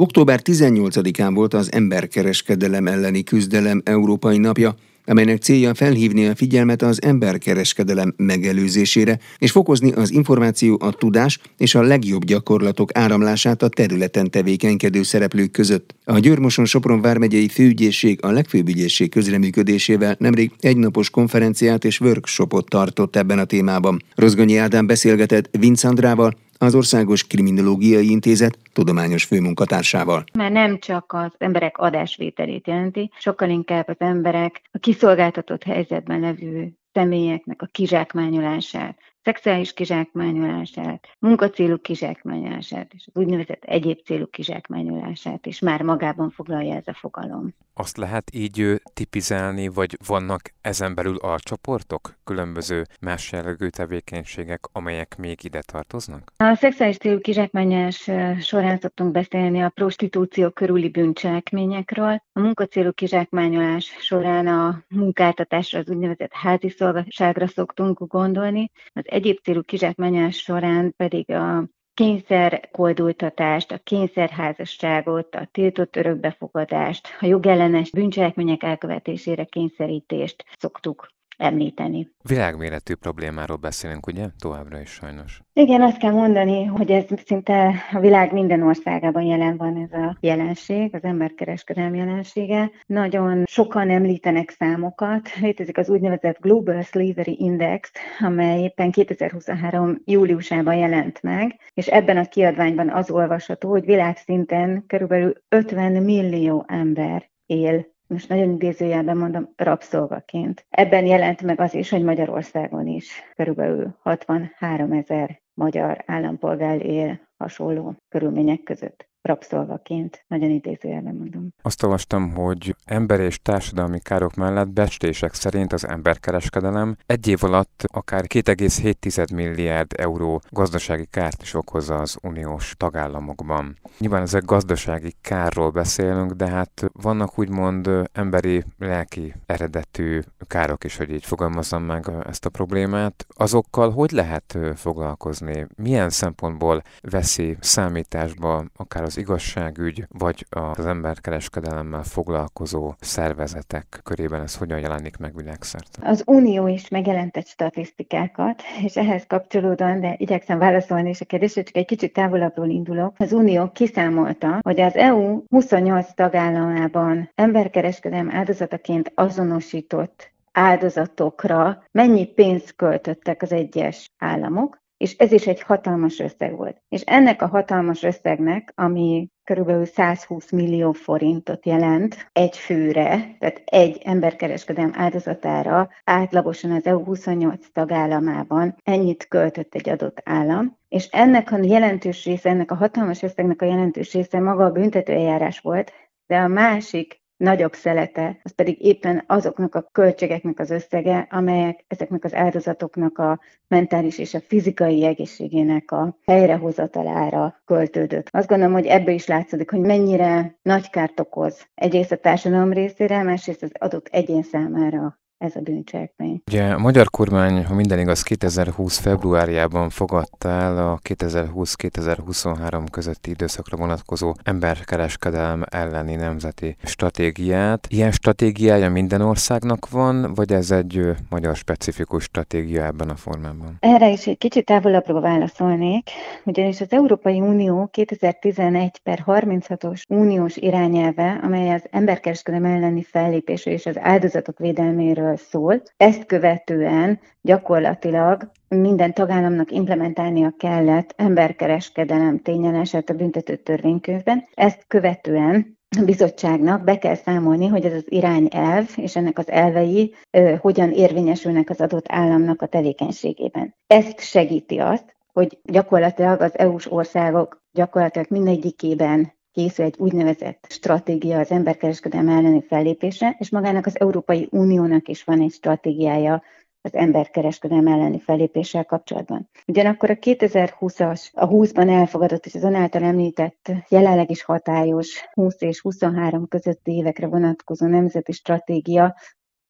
Október 18-án volt az emberkereskedelem elleni küzdelem Európai Napja, amelynek célja felhívni a figyelmet az emberkereskedelem megelőzésére, és fokozni az információ, a tudás és a legjobb gyakorlatok áramlását a területen tevékenykedő szereplők között. A Győrmoson Sopron vármegyei főügyészség a legfőbb ügyészség közreműködésével nemrég egynapos konferenciát és workshopot tartott ebben a témában. Rozgonyi Ádám beszélgetett Vinc Andrával, az Országos Kriminológiai Intézet tudományos főmunkatársával. Már nem csak az emberek adásvételét jelenti, sokkal inkább az emberek a kiszolgáltatott helyzetben levő személyeknek a kizsákmányolását, szexuális kizsákmányolását, munkacélú kizsákmányolását és az úgynevezett egyéb célú kizsákmányolását is már magában foglalja ez a fogalom. Azt lehet így tipizálni, vagy vannak ezen belül alcsoportok, különböző más jellegű tevékenységek, amelyek még ide tartoznak? A szexuális célú kizsákmányolás során szoktunk beszélni a prostitúció körüli bűncselekményekről. A munkacélú kizsákmányolás során a munkáltatásra, az úgynevezett házi szolgaságra szoktunk gondolni. Az egyéb célú kizsákmányolás során pedig a kényszerkoldultatást, a kényszerházasságot, a tiltott örökbefogadást, a jogellenes bűncselekmények elkövetésére kényszerítést szoktuk említeni. Világméretű problémáról beszélünk, ugye? Továbbra is sajnos. Igen, azt kell mondani, hogy ez szinte a világ minden országában jelen van ez a jelenség, az emberkereskedelmi jelensége. Nagyon sokan említenek számokat. Létezik az úgynevezett Global Slavery Index, amely éppen 2023. júliusában jelent meg, és ebben a kiadványban az olvasható, hogy világszinten körülbelül 50 millió ember él most nagyon idézőjelben mondom, rabszolgaként. Ebben jelent meg az is, hogy Magyarországon is körülbelül 63 ezer magyar állampolgár él hasonló körülmények között rabszolgaként, nagyon idézőjelben mondom. Azt olvastam, hogy ember és társadalmi károk mellett becslések szerint az emberkereskedelem egy év alatt akár 2,7 milliárd euró gazdasági kárt is okozza az uniós tagállamokban. Nyilván ezek gazdasági kárról beszélünk, de hát vannak úgymond emberi, lelki eredetű károk is, hogy így fogalmazom meg ezt a problémát. Azokkal hogy lehet foglalkozni? Milyen szempontból veszi számításba akár az igazságügy, vagy az emberkereskedelemmel foglalkozó szervezetek körében ez hogyan jelenik meg világszerte? Az Unió is megjelentett statisztikákat, és ehhez kapcsolódóan, de igyekszem válaszolni és a kérdésre, csak egy kicsit távolabbról indulok. Az Unió kiszámolta, hogy az EU 28 tagállamában emberkereskedelem áldozataként azonosított áldozatokra mennyi pénzt költöttek az egyes államok, és ez is egy hatalmas összeg volt. És ennek a hatalmas összegnek, ami körülbelül 120 millió forintot jelent egy főre, tehát egy emberkereskedelem áldozatára átlagosan az EU 28 tagállamában ennyit költött egy adott állam, és ennek a jelentős része, ennek a hatalmas összegnek a jelentős része maga a büntetőeljárás volt, de a másik nagyobb szelete, az pedig éppen azoknak a költségeknek az összege, amelyek ezeknek az áldozatoknak a mentális és a fizikai egészségének a helyrehozatalára költődött. Azt gondolom, hogy ebből is látszik, hogy mennyire nagy kárt okoz egyrészt a társadalom részére, másrészt az adott egyén számára ez a bűncselekmény. Ugye a magyar kormány, ha minden igaz, 2020 februárjában fogadta el a 2020-2023 közötti időszakra vonatkozó emberkereskedelem elleni nemzeti stratégiát. Ilyen stratégiája minden országnak van, vagy ez egy magyar specifikus stratégia ebben a formában? Erre is egy kicsit távolabbról válaszolnék, ugyanis az Európai Unió 2011 per 36-os uniós irányelve, amely az emberkereskedelem elleni fellépésről és az áldozatok védelméről szól. Ezt követően gyakorlatilag minden tagállamnak implementálnia kellett emberkereskedelem tényelleset a büntető törvénykönyvben. Ezt követően a bizottságnak be kell számolni, hogy ez az irányelv és ennek az elvei ö, hogyan érvényesülnek az adott államnak a tevékenységében. Ezt segíti azt, hogy gyakorlatilag az EU-s országok gyakorlatilag mindegyikében készül egy úgynevezett stratégia az emberkereskedelem elleni fellépésre, és magának az Európai Uniónak is van egy stratégiája az emberkereskedelem elleni fellépéssel kapcsolatban. Ugyanakkor a 2020-as, a 20-ban elfogadott és az ön által említett jelenleg is hatályos 20 és 23 közötti évekre vonatkozó nemzeti stratégia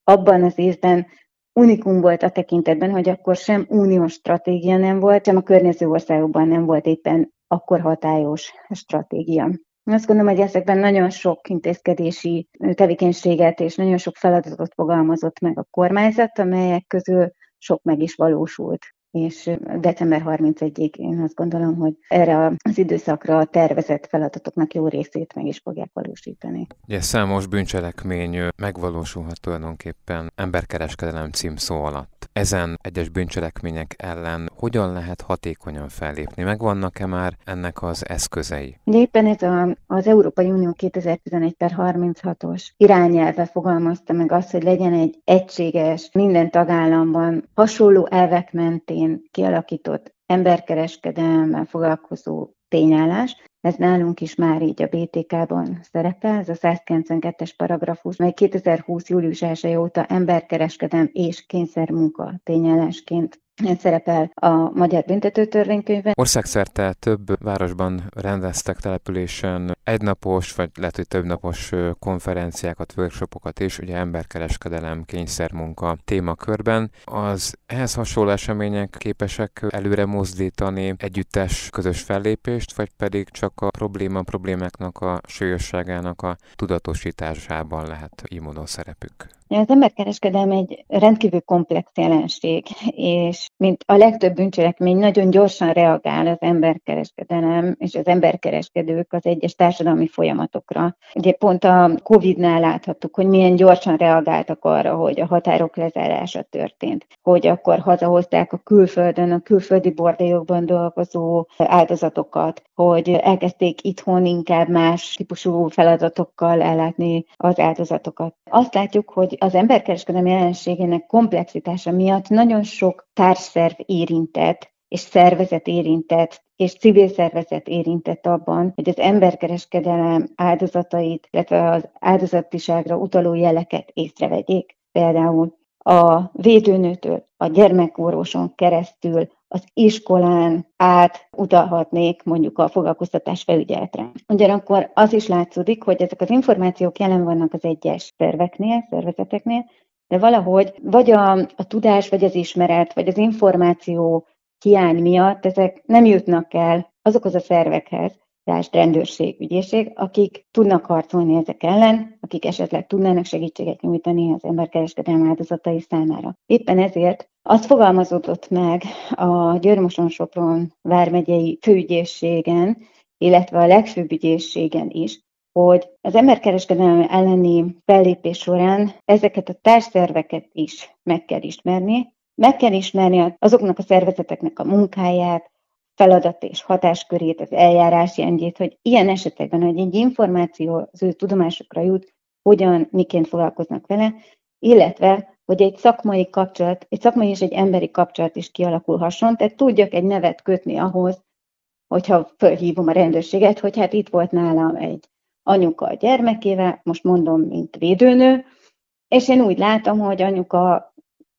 abban az évben unikum volt a tekintetben, hogy akkor sem uniós stratégia nem volt, sem a környező országokban nem volt éppen akkor hatályos stratégia. Azt gondolom, hogy ezekben nagyon sok intézkedési tevékenységet és nagyon sok feladatot fogalmazott meg a kormányzat, amelyek közül sok meg is valósult és december 31-ig én azt gondolom, hogy erre az időszakra tervezett feladatoknak jó részét meg is fogják valósítani. Ugye számos bűncselekmény megvalósulhat tulajdonképpen emberkereskedelem címszó alatt. Ezen egyes bűncselekmények ellen hogyan lehet hatékonyan fellépni? Megvannak-e már ennek az eszközei? Éppen ez a, az Európai Unió 2011 per 36-os irányelve fogalmazta meg azt, hogy legyen egy egységes, minden tagállamban hasonló elvek mentén területén kialakított emberkereskedelemmel foglalkozó tényállás. Ez nálunk is már így a BTK-ban szerepel, ez a 192-es paragrafus, mely 2020. július 1 óta emberkereskedelem és kényszermunka tényállásként szerepel a Magyar Büntetőtörvénykönyvben. Országszerte több városban rendeztek településen egynapos, vagy lehet, hogy többnapos konferenciákat, workshopokat és ugye emberkereskedelem, kényszermunka témakörben. Az ehhez hasonló események képesek előre mozdítani együttes közös fellépést, vagy pedig csak a probléma problémáknak a súlyosságának a tudatosításában lehet immunó szerepük? Az emberkereskedelem egy rendkívül komplex jelenség, és mint a legtöbb bűncselekmény nagyon gyorsan reagál az emberkereskedelem és az emberkereskedők az egyes társadalmi folyamatokra. Ugye pont a Covid-nál láthattuk, hogy milyen gyorsan reagáltak arra, hogy a határok lezárása történt, hogy akkor hazahozták a külföldön, a külföldi bordélyokban dolgozó áldozatokat, hogy elkezdték itthon inkább más típusú feladatokkal ellátni az áldozatokat. Azt látjuk, hogy az emberkereskedelem jelenségének komplexitása miatt nagyon sok társszerv érintett, és szervezet érintett, és civil szervezet érintett abban, hogy az emberkereskedelem áldozatait, illetve az áldozatiságra utaló jeleket észrevegyék. Például a védőnőtől, a gyermekorvoson keresztül az iskolán át utalhatnék mondjuk a foglalkoztatás felügyeletre. Ugyanakkor az is látszódik, hogy ezek az információk jelen vannak az egyes szerveknél, szervezeteknél, de valahogy vagy a, a tudás, vagy az ismeret, vagy az információ hiány miatt ezek nem jutnak el azokhoz a szervekhez, lásd rendőrség, ügyészség, akik tudnak harcolni ezek ellen, akik esetleg tudnának segítséget nyújtani az emberkereskedelem áldozatai számára. Éppen ezért azt fogalmazódott meg a Győrmoson-Sopron vármegyei főügyészségen, illetve a legfőbb ügyészségen is, hogy az emberkereskedelem elleni fellépés során ezeket a társszerveket is meg kell ismerni, meg kell ismerni azoknak a szervezeteknek a munkáját, feladat és hatáskörét, az eljárási rendjét, hogy ilyen esetekben, hogy egy információ az ő tudomásokra jut, hogyan, miként foglalkoznak vele, illetve, hogy egy szakmai kapcsolat, egy szakmai és egy emberi kapcsolat is kialakulhasson, tehát tudjak egy nevet kötni ahhoz, hogyha fölhívom a rendőrséget, hogy hát itt volt nálam egy anyuka a gyermekével, most mondom, mint védőnő, és én úgy látom, hogy anyuka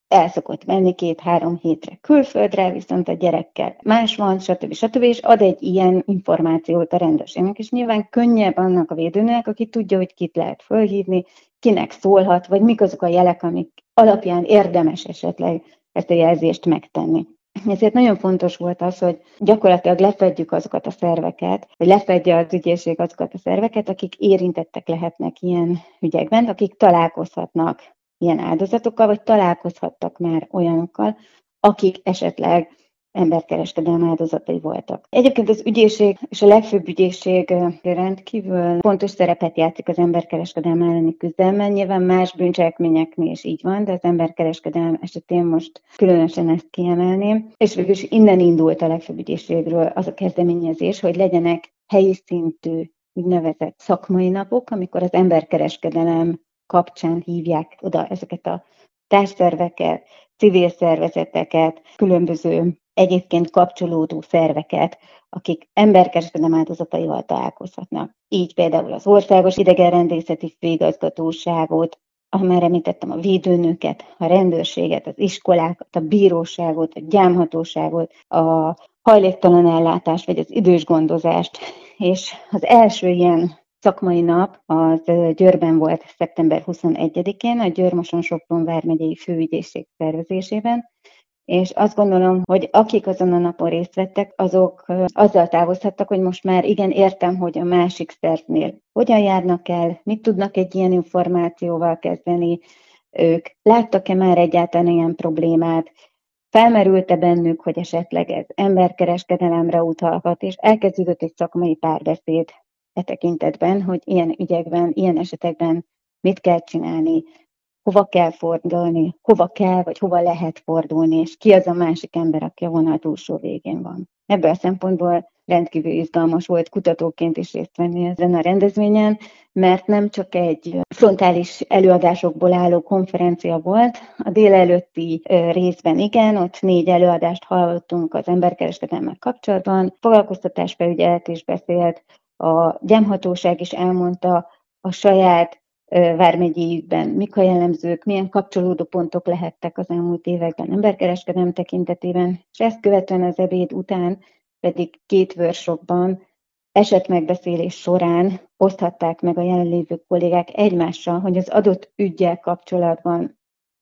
el szokott menni két-három hétre külföldre, viszont a gyerekkel más van, stb. stb. és ad egy ilyen információt a rendőrségnek, és nyilván könnyebb annak a védőnek, aki tudja, hogy kit lehet fölhívni, kinek szólhat, vagy mik azok a jelek, amik alapján érdemes esetleg ezt a jelzést megtenni. Ezért nagyon fontos volt az, hogy gyakorlatilag lefedjük azokat a szerveket, vagy lefedje az ügyészség azokat a szerveket, akik érintettek lehetnek ilyen ügyekben, akik találkozhatnak ilyen áldozatokkal, vagy találkozhattak már olyanokkal, akik esetleg emberkereskedelem áldozatai voltak. Egyébként az ügyészség és a legfőbb ügyészség rendkívül fontos szerepet játszik az emberkereskedelem elleni küzdelemben. Nyilván más bűncselekményeknél is így van, de az emberkereskedelem esetén most különösen ezt kiemelném. És végül is innen indult a legfőbb ügyészségről az a kezdeményezés, hogy legyenek helyi szintű úgynevezett szakmai napok, amikor az emberkereskedelem kapcsán hívják oda ezeket a társszerveket, civil szervezeteket, különböző egyébként kapcsolódó szerveket, akik emberkereskedelem áldozataival találkozhatnak. Így például az Országos Idegenrendészeti Főigazgatóságot, már említettem, a védőnöket, a rendőrséget, az iskolákat, a bíróságot, a gyámhatóságot, a hajléktalan ellátást, vagy az idős gondozást. És az első ilyen szakmai nap az Győrben volt szeptember 21-én, a Győr-Moson-Sopron vármegyei főügyészség szervezésében, és azt gondolom, hogy akik azon a napon részt vettek, azok azzal távozhattak, hogy most már igen értem, hogy a másik szervnél hogyan járnak el, mit tudnak egy ilyen információval kezdeni, ők láttak-e már egyáltalán ilyen problémát, felmerült-e bennük, hogy esetleg ez emberkereskedelemre utalhat, és elkezdődött egy szakmai párbeszéd e tekintetben, hogy ilyen ügyekben, ilyen esetekben mit kell csinálni, hova kell fordulni, hova kell, vagy hova lehet fordulni, és ki az a másik ember, aki a vonal túlsó végén van. Ebből a szempontból rendkívül izgalmas volt kutatóként is részt venni ezen a rendezvényen, mert nem csak egy frontális előadásokból álló konferencia volt, a délelőtti részben igen, ott négy előadást hallottunk az emberkereskedelmek kapcsolatban, foglalkoztatásfelügyelet is beszélt, a gyemhatóság is elmondta a saját vármegyéjükben, mik a jellemzők, milyen kapcsolódó pontok lehettek az elmúlt években emberkereskedelem tekintetében, és ezt követően az ebéd után pedig két workshopban esetmegbeszélés során oszthatták meg a jelenlévő kollégák egymással, hogy az adott ügyel kapcsolatban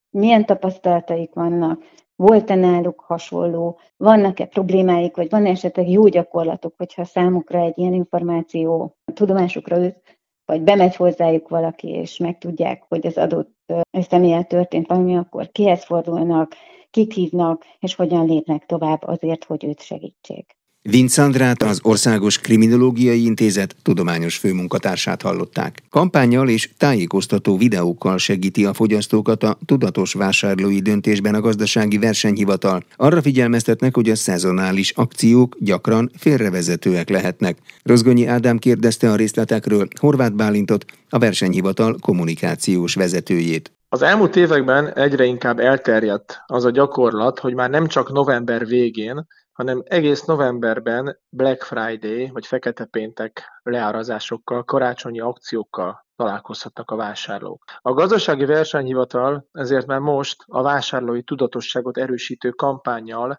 milyen tapasztalataik vannak, volt-e náluk hasonló, vannak-e problémáik, vagy van esetleg jó gyakorlatok, hogyha számukra egy ilyen információ tudomásukra őt, vagy bemegy hozzájuk valaki, és megtudják, hogy az adott személyen történt valami, akkor kihez fordulnak, kit hívnak, és hogyan lépnek tovább azért, hogy őt segítsék. Vince Andrát, az Országos Kriminológiai Intézet tudományos főmunkatársát hallották. Kampányjal és tájékoztató videókkal segíti a fogyasztókat a tudatos vásárlói döntésben a gazdasági versenyhivatal. Arra figyelmeztetnek, hogy a szezonális akciók gyakran félrevezetőek lehetnek. Rozgonyi Ádám kérdezte a részletekről Horváth Bálintot, a versenyhivatal kommunikációs vezetőjét. Az elmúlt években egyre inkább elterjedt az a gyakorlat, hogy már nem csak november végén, hanem egész novemberben Black Friday vagy Fekete Péntek leárazásokkal, karácsonyi akciókkal találkozhatnak a vásárlók. A gazdasági versenyhivatal ezért már most a vásárlói tudatosságot erősítő kampányjal,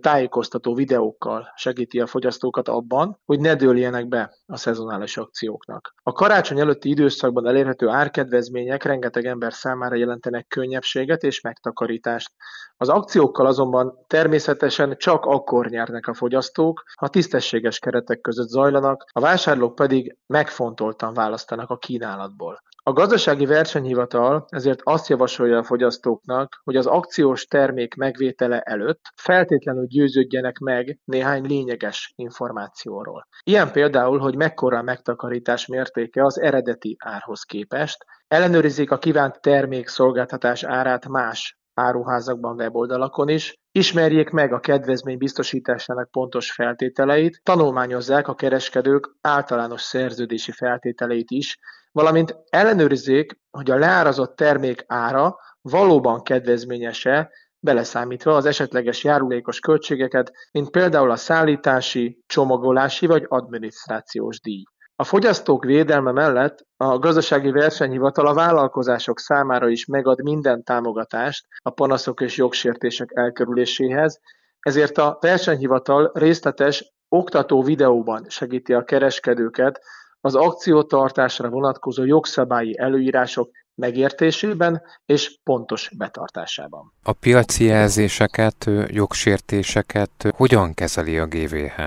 tájékoztató videókkal segíti a fogyasztókat abban, hogy ne dőljenek be a szezonális akcióknak. A karácsony előtti időszakban elérhető árkedvezmények rengeteg ember számára jelentenek könnyebbséget és megtakarítást. Az akciókkal azonban természetesen csak akkor nyernek a fogyasztók, ha tisztességes keretek között zajlanak, a vásárlók pedig megfontoltan választanak a kínálatból. A gazdasági versenyhivatal ezért azt javasolja a fogyasztóknak, hogy az akciós termék megvétele előtt feltétlenül győződjenek meg néhány lényeges információról. Ilyen például, hogy mekkora a megtakarítás mértéke az eredeti árhoz képest, ellenőrizik a kívánt termék szolgáltatás árát más áruházakban, weboldalakon is, ismerjék meg a kedvezmény biztosításának pontos feltételeit, tanulmányozzák a kereskedők általános szerződési feltételeit is, valamint ellenőrizzék, hogy a leárazott termék ára valóban kedvezményese, beleszámítva az esetleges járulékos költségeket, mint például a szállítási, csomagolási vagy adminisztrációs díj. A fogyasztók védelme mellett a Gazdasági Versenyhivatal a vállalkozások számára is megad minden támogatást a panaszok és jogsértések elkerüléséhez, ezért a versenyhivatal részletes oktató videóban segíti a kereskedőket az akciótartásra vonatkozó jogszabályi előírások megértésében és pontos betartásában. A piaci jelzéseket, jogsértéseket hogyan kezeli a GVH?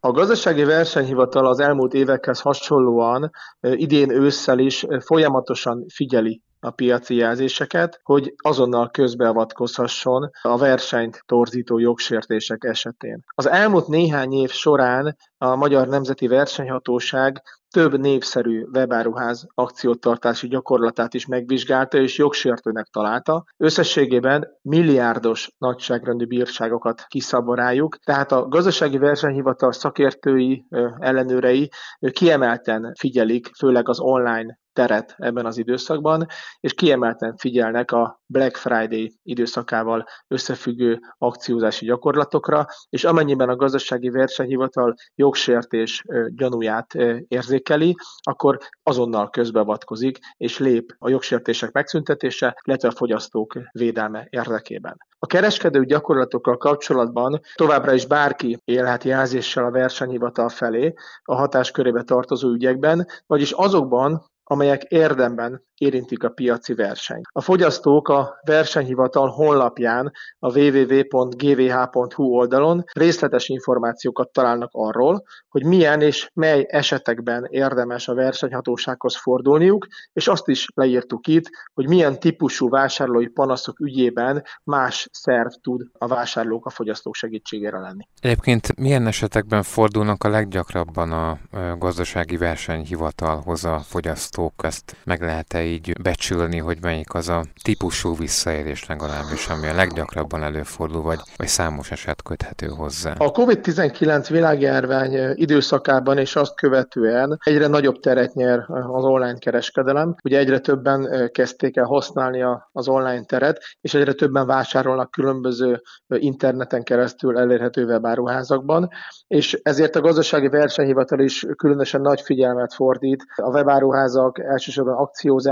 A gazdasági versenyhivatal az elmúlt évekhez hasonlóan idén ősszel is folyamatosan figyeli a piaci jelzéseket, hogy azonnal közbeavatkozhasson a versenyt torzító jogsértések esetén. Az elmúlt néhány év során a Magyar Nemzeti Versenyhatóság több népszerű webáruház akciótartási gyakorlatát is megvizsgálta és jogsértőnek találta. Összességében milliárdos nagyságrendű bírságokat kiszaborájuk, tehát a gazdasági versenyhivatal szakértői, ellenőrei kiemelten figyelik, főleg az online teret ebben az időszakban, és kiemelten figyelnek a Black Friday időszakával összefüggő akciózási gyakorlatokra, és amennyiben a gazdasági versenyhivatal jogsértés gyanúját érzékeli, akkor azonnal közbeavatkozik, és lép a jogsértések megszüntetése, illetve a fogyasztók védelme érdekében. A kereskedő gyakorlatokkal kapcsolatban továbbra is bárki élhet jelzéssel a versenyhivatal felé a hatáskörébe tartozó ügyekben, vagyis azokban, amelyek érdemben érintik a piaci versenyt. A fogyasztók a versenyhivatal honlapján a www.gvh.hu oldalon részletes információkat találnak arról, hogy milyen és mely esetekben érdemes a versenyhatósághoz fordulniuk, és azt is leírtuk itt, hogy milyen típusú vásárlói panaszok ügyében más szerv tud a vásárlók a fogyasztók segítségére lenni. Egyébként milyen esetekben fordulnak a leggyakrabban a gazdasági versenyhivatalhoz a fogyasztók? Ezt meg lehet-e így becsülni, hogy melyik az a típusú visszaélés legalábbis, ami a leggyakrabban előfordul, vagy, vagy számos eset köthető hozzá? A COVID-19 világjárvány időszakában és azt követően egyre nagyobb teret nyer az online kereskedelem. Ugye egyre többen kezdték el használni az online teret, és egyre többen vásárolnak különböző interneten keresztül elérhető webáruházakban, és ezért a gazdasági versenyhivatal is különösen nagy figyelmet fordít a webáruházak elsősorban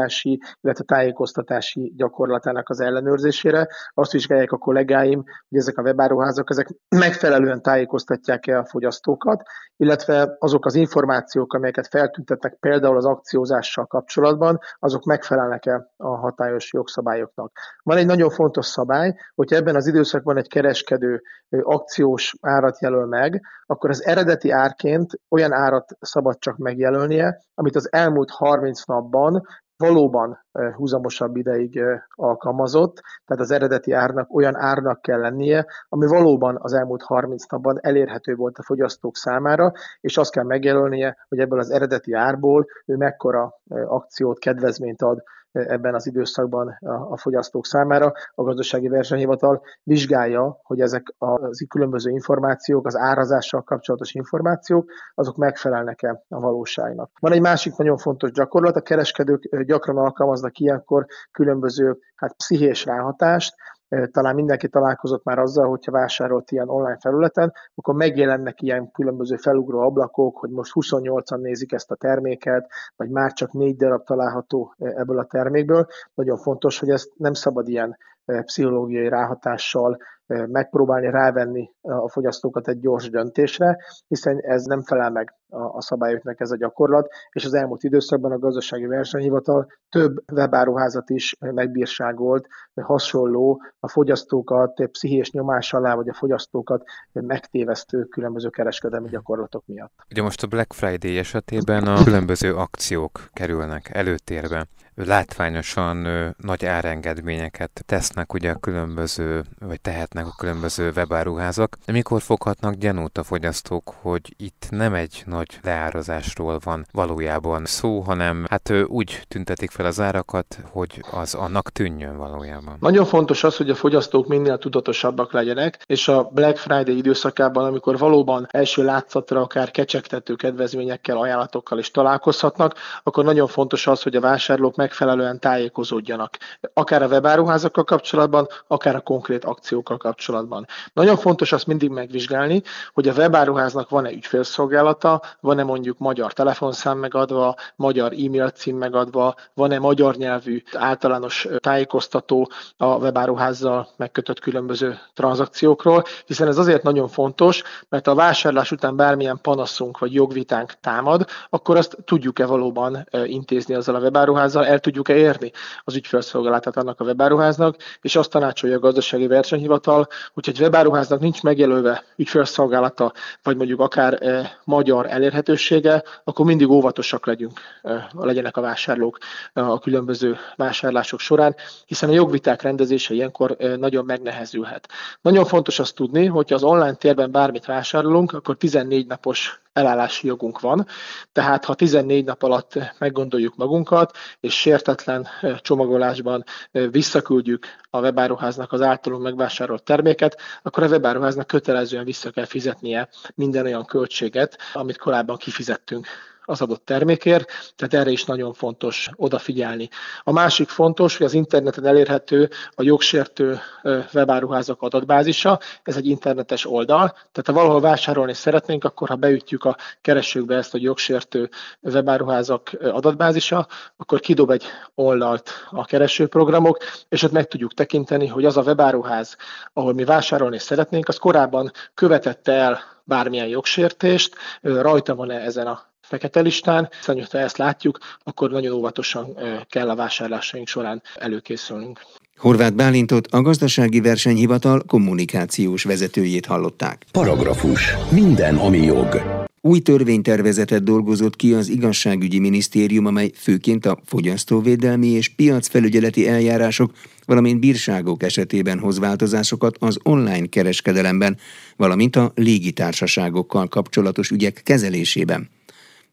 akciózási, illetve tájékoztatási gyakorlatának az ellenőrzésére. Azt vizsgálják a kollégáim, hogy ezek a webáruházak ezek megfelelően tájékoztatják-e a fogyasztókat, illetve azok az információk, amelyeket feltüntetnek például az akciózással kapcsolatban, azok megfelelnek-e a hatályos jogszabályoknak. Van egy nagyon fontos szabály, hogyha ebben az időszakban egy kereskedő akciós árat jelöl meg, akkor az eredeti árként olyan árat szabad csak megjelölnie, amit az elmúlt 30 napban valóban húzamosabb ideig alkalmazott, tehát az eredeti árnak olyan árnak kell lennie, ami valóban az elmúlt 30 napban elérhető volt a fogyasztók számára, és azt kell megjelölnie, hogy ebből az eredeti árból ő mekkora akciót, kedvezményt ad ebben az időszakban a fogyasztók számára. A gazdasági versenyhivatal vizsgálja, hogy ezek az különböző információk, az árazással kapcsolatos információk, azok megfelelnek-e a valóságnak. Van egy másik nagyon fontos gyakorlat, a kereskedők gyakran alkalmaznak ilyenkor különböző hát, pszichés ráhatást, talán mindenki találkozott már azzal, hogyha vásárolt ilyen online felületen, akkor megjelennek ilyen különböző felugró ablakok, hogy most 28-an nézik ezt a terméket, vagy már csak négy darab található ebből a termékből. Nagyon fontos, hogy ezt nem szabad ilyen pszichológiai ráhatással megpróbálni rávenni a fogyasztókat egy gyors döntésre, hiszen ez nem felel meg a szabályoknak ez a gyakorlat, és az elmúlt időszakban a gazdasági versenyhivatal több webáruházat is megbírságolt, hasonló a fogyasztókat pszichés nyomás alá, vagy a fogyasztókat megtévesztő különböző kereskedelmi gyakorlatok miatt. Ugye most a Black Friday esetében a különböző akciók kerülnek előtérbe látványosan ö, nagy árengedményeket tesznek ugye a különböző, vagy tehetnek a különböző webáruházak. De mikor foghatnak gyanút a fogyasztók, hogy itt nem egy nagy leárazásról van valójában szó, hanem hát úgy tüntetik fel az árakat, hogy az annak tűnjön valójában. Nagyon fontos az, hogy a fogyasztók minél tudatosabbak legyenek, és a Black Friday időszakában, amikor valóban első látszatra akár kecsegtető kedvezményekkel, ajánlatokkal is találkozhatnak, akkor nagyon fontos az, hogy a vásárlók meg megfelelően tájékozódjanak, akár a webáruházakkal kapcsolatban, akár a konkrét akciókkal kapcsolatban. Nagyon fontos azt mindig megvizsgálni, hogy a webáruháznak van-e ügyfélszolgálata, van-e mondjuk magyar telefonszám megadva, magyar e-mail cím megadva, van-e magyar nyelvű általános tájékoztató a webáruházzal megkötött különböző tranzakciókról, hiszen ez azért nagyon fontos, mert a vásárlás után bármilyen panaszunk vagy jogvitánk támad, akkor azt tudjuk-e valóban intézni azzal a webáruházzal, el tudjuk-e érni az ügyfélszolgálatát annak a webáruháznak, és azt tanácsolja a gazdasági versenyhivatal, hogy egy webáruháznak nincs megjelölve ügyfélszolgálata, vagy mondjuk akár magyar elérhetősége, akkor mindig óvatosak legyünk, legyenek a vásárlók a különböző vásárlások során, hiszen a jogviták rendezése ilyenkor nagyon megnehezülhet. Nagyon fontos azt tudni, hogy az online térben bármit vásárolunk, akkor 14 napos elállási jogunk van, tehát ha 14 nap alatt meggondoljuk magunkat, és sértetlen csomagolásban visszaküldjük a webáruháznak az általunk megvásárolt terméket, akkor a webáruháznak kötelezően vissza kell fizetnie minden olyan költséget, amit korábban kifizettünk az adott termékért, tehát erre is nagyon fontos odafigyelni. A másik fontos, hogy az interneten elérhető a jogsértő webáruházak adatbázisa, ez egy internetes oldal, tehát ha valahol vásárolni szeretnénk, akkor ha beütjük a keresőkbe ezt a jogsértő webáruházak adatbázisa, akkor kidob egy oldalt a keresőprogramok, és ott meg tudjuk tekinteni, hogy az a webáruház, ahol mi vásárolni szeretnénk, az korábban követette el bármilyen jogsértést, rajta van-e ezen a fekete listán, hiszen ha ezt látjuk, akkor nagyon óvatosan kell a vásárlásaink során előkészülnünk. Horváth Bálintot a gazdasági versenyhivatal kommunikációs vezetőjét hallották. Paragrafus. Minden, ami jog. Új törvénytervezetet dolgozott ki az igazságügyi minisztérium, amely főként a fogyasztóvédelmi és piacfelügyeleti eljárások, valamint bírságok esetében hoz változásokat az online kereskedelemben, valamint a légitársaságokkal kapcsolatos ügyek kezelésében.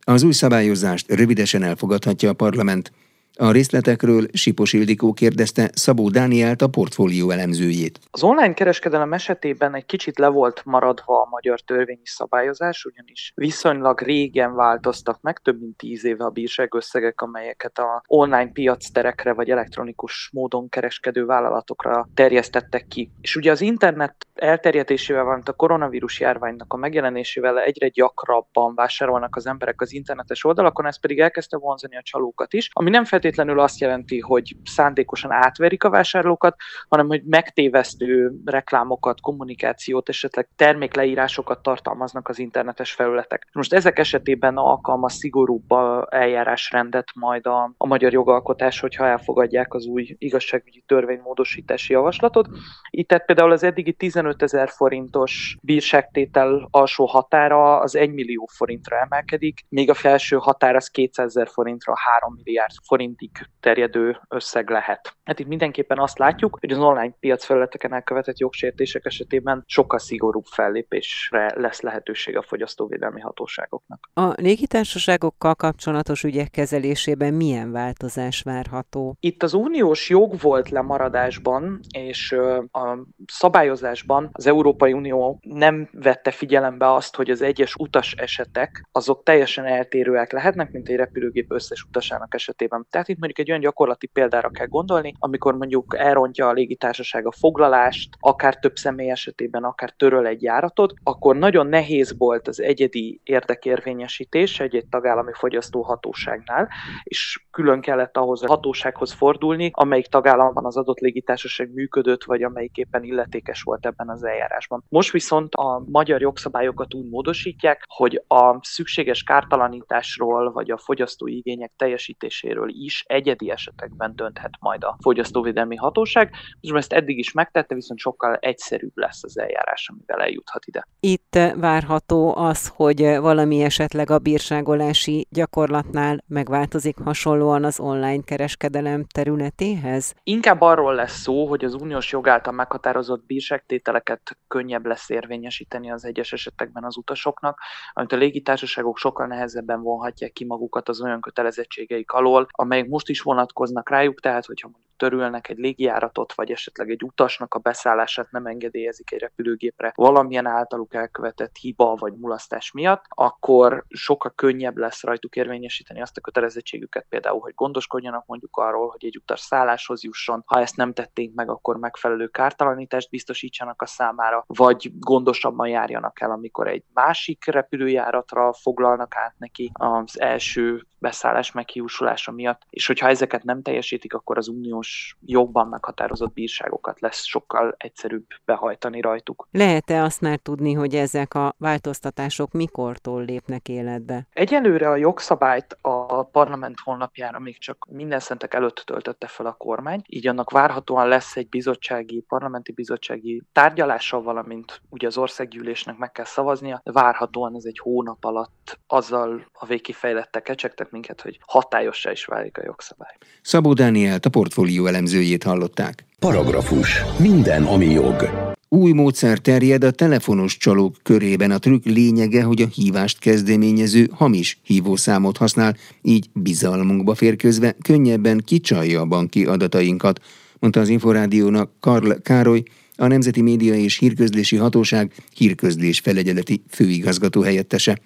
Az új szabályozást rövidesen elfogadhatja a parlament, a részletekről Sipos Ildikó kérdezte Szabó Dánielt, a portfólió elemzőjét. Az online kereskedelem esetében egy kicsit le volt maradva a magyar törvényi szabályozás, ugyanis viszonylag régen változtak meg, több mint tíz éve a bírságösszegek, amelyeket a online piacterekre vagy elektronikus módon kereskedő vállalatokra terjesztettek ki. És ugye az internet elterjedésével, valamint a koronavírus járványnak a megjelenésével egyre gyakrabban vásárolnak az emberek az internetes oldalakon, ez pedig elkezdte vonzani a csalókat is, ami nem feltétlenül azt jelenti, hogy szándékosan átverik a vásárlókat, hanem hogy megtévesztő reklámokat, kommunikációt, esetleg termékleírásokat tartalmaznak az internetes felületek. Most ezek esetében alkalmaz szigorúbb eljárásrendet majd a, a magyar jogalkotás, hogyha elfogadják az új igazságügyi törvénymódosítási javaslatot. Itt tehát például az eddigi 15 ezer forintos bírságtétel alsó határa az 1 millió forintra emelkedik, még a felső határ az 200 ezer forintra 3 milliárd forint forintig terjedő összeg lehet. Hát itt mindenképpen azt látjuk, hogy az online piacfelületeken elkövetett jogsértések esetében sokkal szigorúbb fellépésre lesz lehetőség a fogyasztóvédelmi hatóságoknak. A légitársaságokkal kapcsolatos ügyek kezelésében milyen változás várható? Itt az uniós jog volt lemaradásban, és a szabályozásban az Európai Unió nem vette figyelembe azt, hogy az egyes utas esetek azok teljesen eltérőek lehetnek, mint egy repülőgép összes utasának esetében. Tehát itt mondjuk egy olyan gyakorlati példára kell gondolni, amikor mondjuk elrontja a légitársaság a foglalást, akár több személy esetében, akár töröl egy járatot, akkor nagyon nehéz volt az egyedi érdekérvényesítés egy-egy tagállami fogyasztóhatóságnál, és külön kellett ahhoz a hatósághoz fordulni, amelyik tagállamban az adott légitársaság működött, vagy amelyik éppen illetékes volt ebben az eljárásban. Most viszont a magyar jogszabályokat úgy módosítják, hogy a szükséges kártalanításról, vagy a fogyasztói igények teljesítéséről is egyedi esetekben dönthet majd a fogyasztóvédelmi hatóság, és ezt eddig is megtette, viszont sokkal egyszerűbb lesz az eljárás, amivel eljuthat ide. Itt várható az, hogy valami esetleg a bírságolási gyakorlatnál megváltozik hasonlóan az online kereskedelem területéhez? Inkább arról lesz szó, hogy az uniós jog által meghatározott bírságtételeket könnyebb lesz érvényesíteni az egyes esetekben az utasoknak, amit a légitársaságok sokkal nehezebben vonhatják ki magukat az olyan kötelezettségeik alól, amelyek most is vonatkoznak rájuk, tehát hogyha törülnek egy légjáratot, vagy esetleg egy utasnak a beszállását nem engedélyezik egy repülőgépre valamilyen általuk elkövetett hiba vagy mulasztás miatt, akkor sokkal könnyebb lesz rajtuk érvényesíteni azt a kötelezettségüket például, hogy gondoskodjanak mondjuk arról, hogy egy utas szálláshoz jusson, ha ezt nem tették meg, akkor megfelelő kártalanítást biztosítsanak a számára, vagy gondosabban járjanak el, amikor egy másik repülőjáratra foglalnak át neki az első beszállás meghiúsulása miatt, és hogyha ezeket nem teljesítik, akkor az uniós jogban meghatározott bírságokat lesz sokkal egyszerűbb behajtani rajtuk. Lehet-e azt már tudni, hogy ezek a változtatások mikortól lépnek életbe? Egyelőre a jogszabályt a parlament honlapjára még csak minden szentek előtt töltötte fel a kormány, így annak várhatóan lesz egy bizottsági, parlamenti bizottsági tárgyalása, valamint ugye az országgyűlésnek meg kell szavaznia, de várhatóan ez egy hónap alatt azzal a végkifejlettek kecsegtek minket, hogy hatályossá is válik a jogszabály. Szabó Dánielt, a portfólió elemzőjét hallották. Paragrafus. Minden, ami jog. Új módszer terjed a telefonos csalók körében. A trükk lényege, hogy a hívást kezdeményező hamis hívószámot használ, így bizalmunkba férközve könnyebben kicsalja a banki adatainkat, mondta az Inforádiónak Karl Károly, a Nemzeti Média és Hírközlési Hatóság hírközlés felegyeleti főigazgató helyettese.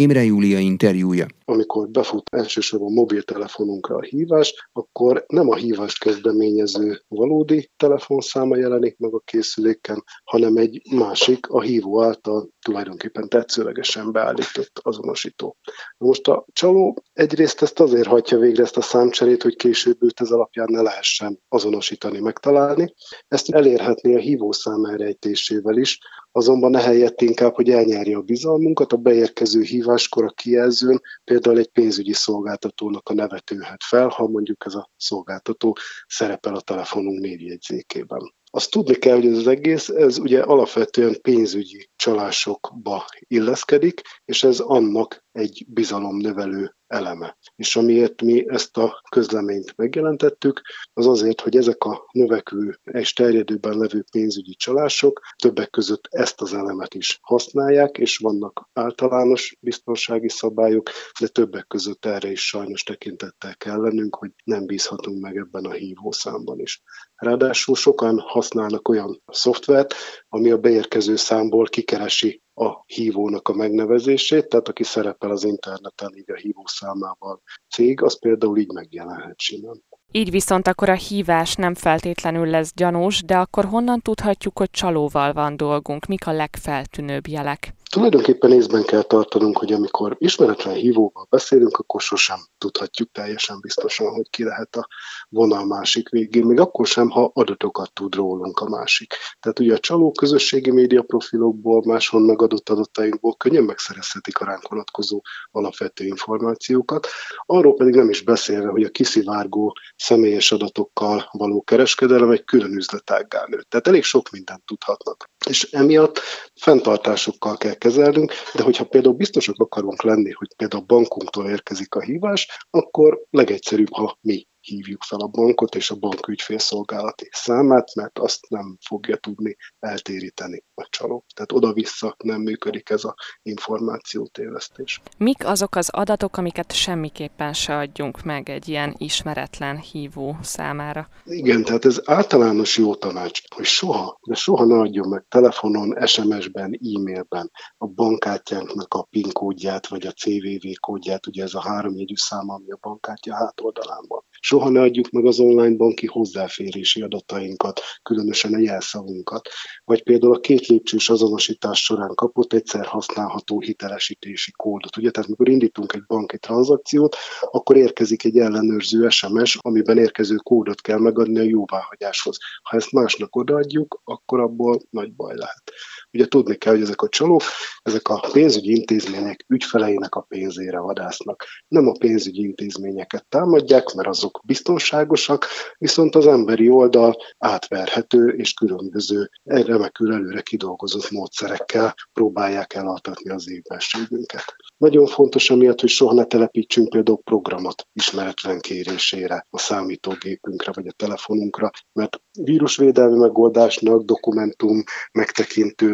Imre Júlia interjúja. Amikor befut elsősorban mobiltelefonunkra a hívás, akkor nem a hívást kezdeményező valódi telefonszáma jelenik meg a készüléken, hanem egy másik, a hívó által tulajdonképpen tetszőlegesen beállított azonosító. Most a csaló egyrészt ezt azért hagyja végre ezt a számcserét, hogy később őt ez alapján ne lehessen azonosítani, megtalálni. Ezt elérhetné a hívószám elrejtésével is, azonban ehelyett inkább, hogy elnyerje a bizalmunkat, a beérkező híváskor a kijelzőn például egy pénzügyi szolgáltatónak a neve tűnhet fel, ha mondjuk ez a szolgáltató szerepel a telefonunk névjegyzékében. Azt tudni kell, hogy ez az egész, ez ugye alapvetően pénzügyi csalásokba illeszkedik, és ez annak egy bizalomnövelő eleme. És amiért mi ezt a közleményt megjelentettük, az azért, hogy ezek a növekvő és terjedőben levő pénzügyi csalások többek között ezt az elemet is használják, és vannak általános biztonsági szabályok, de többek között erre is sajnos tekintettel kell lennünk, hogy nem bízhatunk meg ebben a hívószámban is. Ráadásul sokan használnak olyan szoftvert, ami a beérkező számból kikeresi a hívónak a megnevezését, tehát aki szerepel az interneten így a hívó számával cég, az például így megjelenhet simán. Így viszont akkor a hívás nem feltétlenül lesz gyanús, de akkor honnan tudhatjuk, hogy csalóval van dolgunk? Mik a legfeltűnőbb jelek? Tulajdonképpen észben kell tartanunk, hogy amikor ismeretlen hívóval beszélünk, akkor sosem tudhatjuk teljesen biztosan, hogy ki lehet a vonal másik végén, még akkor sem, ha adatokat tud rólunk a másik. Tehát ugye a csaló közösségi média profilokból, máshol megadott adatainkból könnyen megszerezhetik a ránk vonatkozó alapvető információkat. Arról pedig nem is beszélve, hogy a kiszivárgó személyes adatokkal való kereskedelem egy külön üzletággá nőtt. Tehát elég sok mindent tudhatnak. És emiatt fenntartásokkal kell kezelnünk, de hogyha például biztosak akarunk lenni, hogy például bankunktól érkezik a hívás, akkor legegyszerűbb, ha mi hívjuk fel a bankot és a bank ügyfélszolgálati számát, mert azt nem fogja tudni eltéríteni a csaló. Tehát oda-vissza nem működik ez a információtévesztés. Mik azok az adatok, amiket semmiképpen se adjunk meg egy ilyen ismeretlen hívó számára? Igen, tehát ez általános jó tanács, hogy soha, de soha ne adjon meg telefonon, SMS-ben, e-mailben a bankkártyánknak a PIN kódját, vagy a CVV kódját, ugye ez a háromjegyű szám, ami a bankkártya hátoldalán van. Soha ne adjuk meg az online banki hozzáférési adatainkat, különösen a jelszavunkat. Vagy például a két lépcsős azonosítás során kapott egyszer használható hitelesítési kódot. Ugye, tehát mikor indítunk egy banki tranzakciót, akkor érkezik egy ellenőrző SMS, amiben érkező kódot kell megadni a jóváhagyáshoz. Ha ezt másnak odaadjuk, akkor abból nagy baj lehet. Ugye tudni kell, hogy ezek a csalók, ezek a pénzügyi intézmények ügyfeleinek a pénzére vadásznak. Nem a pénzügyi intézményeket támadják, mert azok biztonságosak, viszont az emberi oldal átverhető és különböző remekül előre kidolgozott módszerekkel próbálják elaltatni az évbelségünket. Nagyon fontos emiatt, hogy soha ne telepítsünk például programot ismeretlen kérésére a számítógépünkre vagy a telefonunkra, mert vírusvédelmi megoldásnak, dokumentum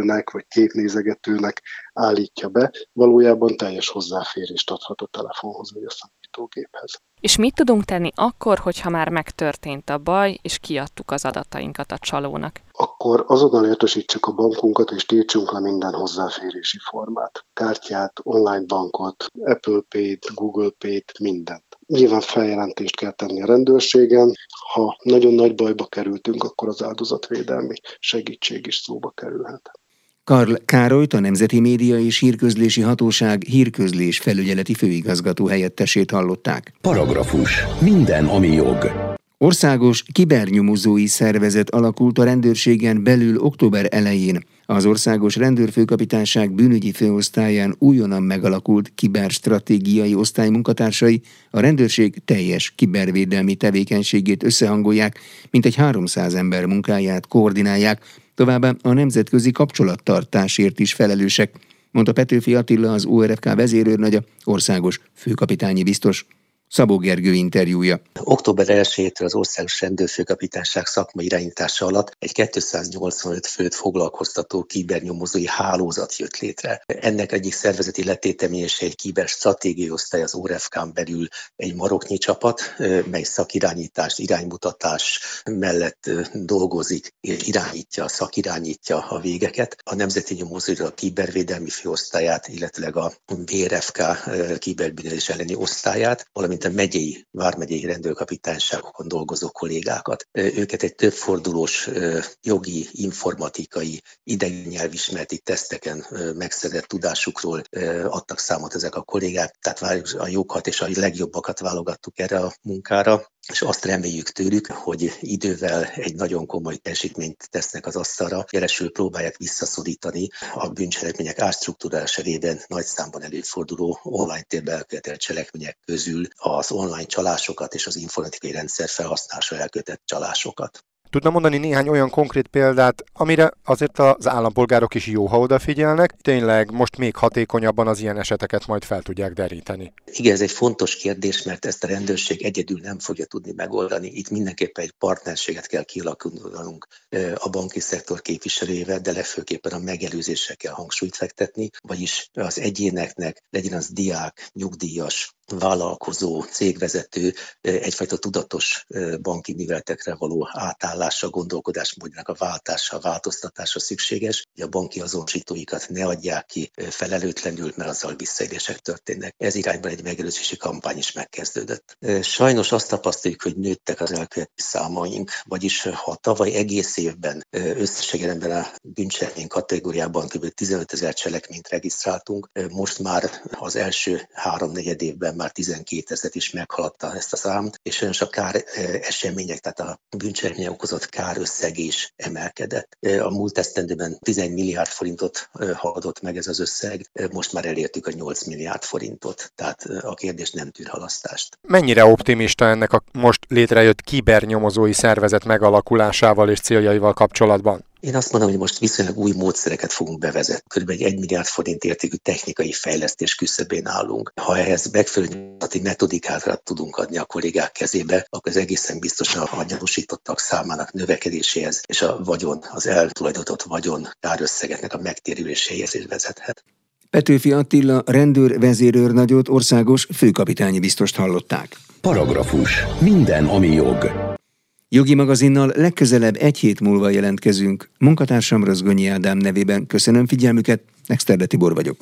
megtekintőnek vagy képnézegetőnek állítja be, valójában teljes hozzáférést adhat a telefonhoz vagy a számítógéphez. És mit tudunk tenni akkor, hogyha már megtörtént a baj, és kiadtuk az adatainkat a csalónak? Akkor azonnal értesítsük a bankunkat, és tiltsunk le minden hozzáférési formát. Kártyát, online bankot, Apple Pay-t, Google Pay-t, mindent. Nyilván feljelentést kell tenni a rendőrségen. Ha nagyon nagy bajba kerültünk, akkor az áldozatvédelmi segítség is szóba kerülhet. Karl Károlyt, a Nemzeti Média és Hírközlési Hatóság hírközlés felügyeleti főigazgató helyettesét hallották. Paragrafus. Minden, ami jog. Országos kibernyomozói szervezet alakult a rendőrségen belül október elején. Az Országos Rendőrfőkapitányság bűnügyi főosztályán újonnan megalakult kiberstratégiai osztály munkatársai a rendőrség teljes kibervédelmi tevékenységét összehangolják, mint egy 300 ember munkáját koordinálják, Továbbá a nemzetközi kapcsolattartásért is felelősek, mondta Petőfi Attila az ORFK vezérőrnagya, országos főkapitányi biztos. Szabó Gergő interjúja. Október 1-től az országos rendőrfőkapitányság szakmai irányítása alatt egy 285 főt foglalkoztató kibernyomozói hálózat jött létre. Ennek egyik szervezeti letéteményese egy kiber stratégiai osztály az ORFK-n belül egy maroknyi csapat, mely szakirányítás, iránymutatás mellett dolgozik, irányítja, szakirányítja a végeket. A Nemzeti Nyomozói a kibervédelmi főosztályát, illetőleg a BRFK kiberbűnözés elleni osztályát, valamint mint a megyei, vármegyei rendőrkapitányságokon dolgozó kollégákat. Őket egy többfordulós jogi, informatikai, idegnyelvismereti teszteken megszerzett tudásukról adtak számot ezek a kollégák, tehát a jókat és a legjobbakat válogattuk erre a munkára és azt reméljük tőlük, hogy idővel egy nagyon komoly teljesítményt tesznek az asztalra, jelesül próbálják visszaszorítani a bűncselekmények átstruktúrálása révén nagy számban előforduló online térbe elkövetett cselekmények közül az online csalásokat és az informatikai rendszer felhasználása elkövetett csalásokat. Tudna mondani néhány olyan konkrét példát, amire azért az állampolgárok is jó, ha odafigyelnek, tényleg most még hatékonyabban az ilyen eseteket majd fel tudják deríteni? Igen, ez egy fontos kérdés, mert ezt a rendőrség egyedül nem fogja tudni megoldani. Itt mindenképpen egy partnerséget kell kialakulnunk a banki szektor képviselőjével, de legfőképpen a megelőzésre kell hangsúlyt fektetni, vagyis az egyéneknek, legyen az diák, nyugdíjas, vállalkozó, cégvezető egyfajta tudatos banki műveletekre való átállása, gondolkodásmódjának a váltása, a változtatása szükséges, hogy a banki azonosítóikat ne adják ki felelőtlenül, mert azzal visszaélések történnek. Ez irányban egy megelőzési kampány is megkezdődött. Sajnos azt tapasztaljuk, hogy nőttek az elkövető számaink, vagyis ha tavaly egész évben összességében a bűncselekmény kategóriában kb. 15 ezer cselekményt regisztráltunk, most már az első három negyed évben már 12 ezeret is meghaladta ezt a számt, és sajnos a kár események, tehát a bűncselekmény okozott kár összeg is emelkedett. A múlt esztendőben 11 milliárd forintot haladott meg ez az összeg, most már elértük a 8 milliárd forintot, tehát a kérdés nem tűr halasztást. Mennyire optimista ennek a most létrejött kibernyomozói szervezet megalakulásával és céljaival kapcsolatban? Én azt mondom, hogy most viszonylag új módszereket fogunk bevezetni. Körülbelül egy 1 milliárd forint értékű technikai fejlesztés küszöbén állunk. Ha ehhez megfelelő metodikákat tudunk adni a kollégák kezébe, akkor az egészen biztosan a gyanúsítottak számának növekedéséhez és a vagyon, az eltulajdonított vagyon kárösszegeknek a megtérüléséhez is vezethet. Petőfi Attila rendőr vezérőrnagyot országos főkapitányi biztost hallották. Paragrafus. Minden, ami jog. Jogi magazinnal legközelebb egy hét múlva jelentkezünk. Munkatársam Rozgonyi Ádám nevében köszönöm figyelmüket, Nexterde Tibor vagyok.